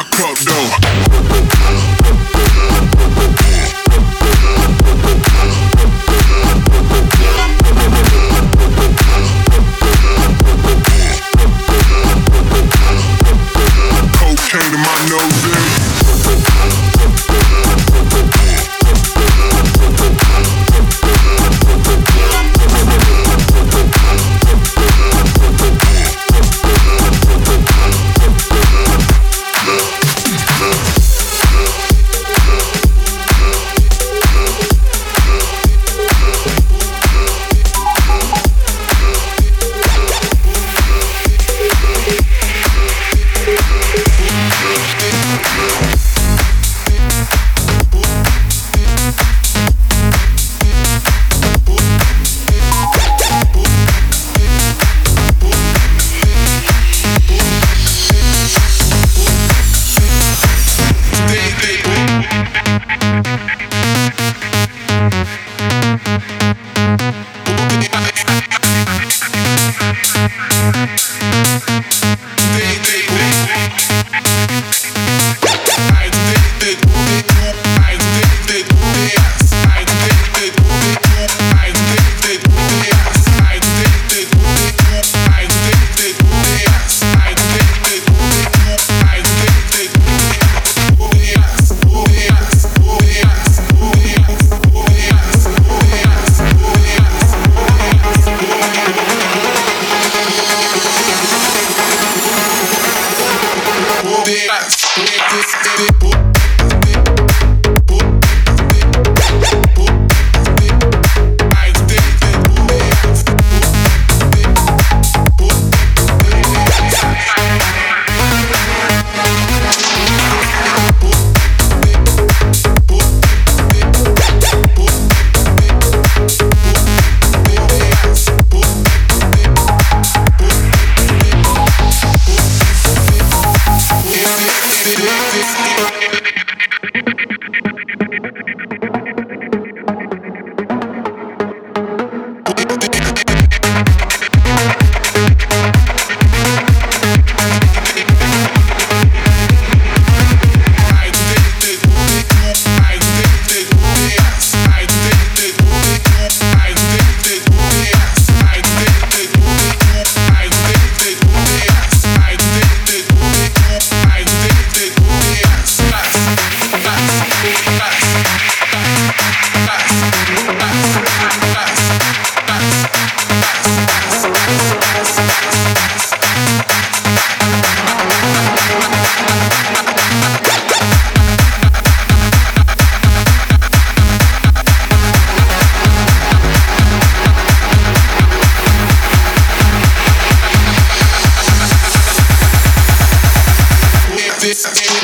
Dance,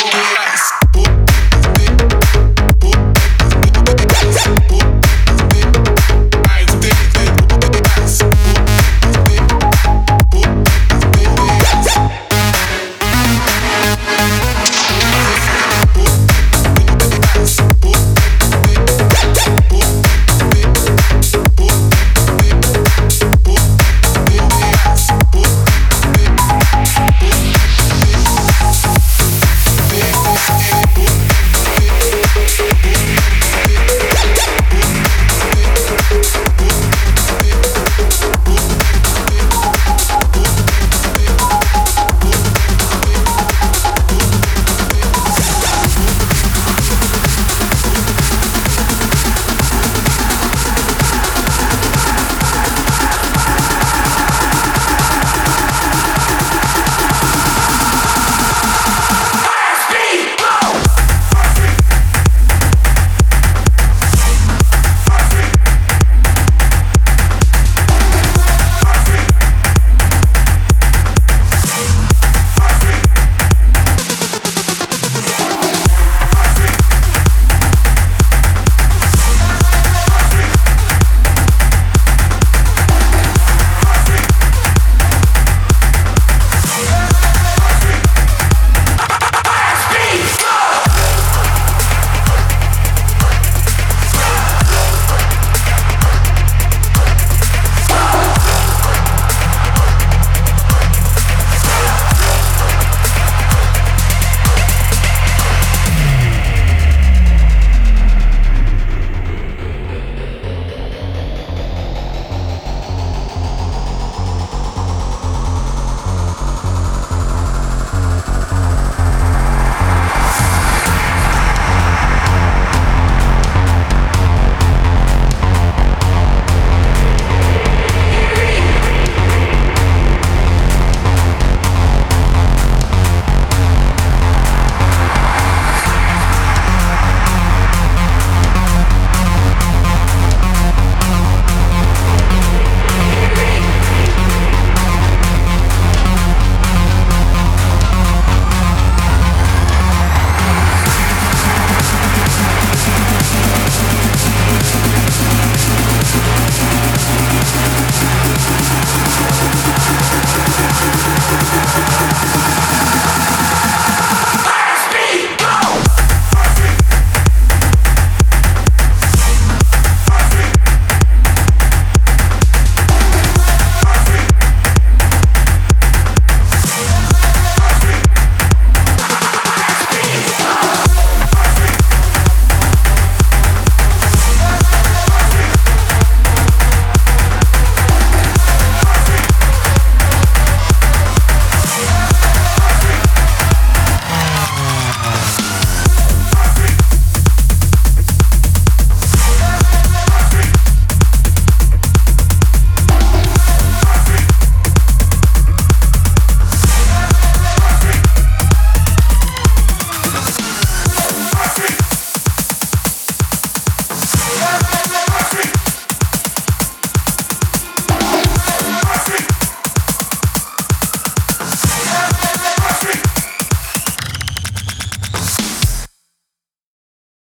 Whoa,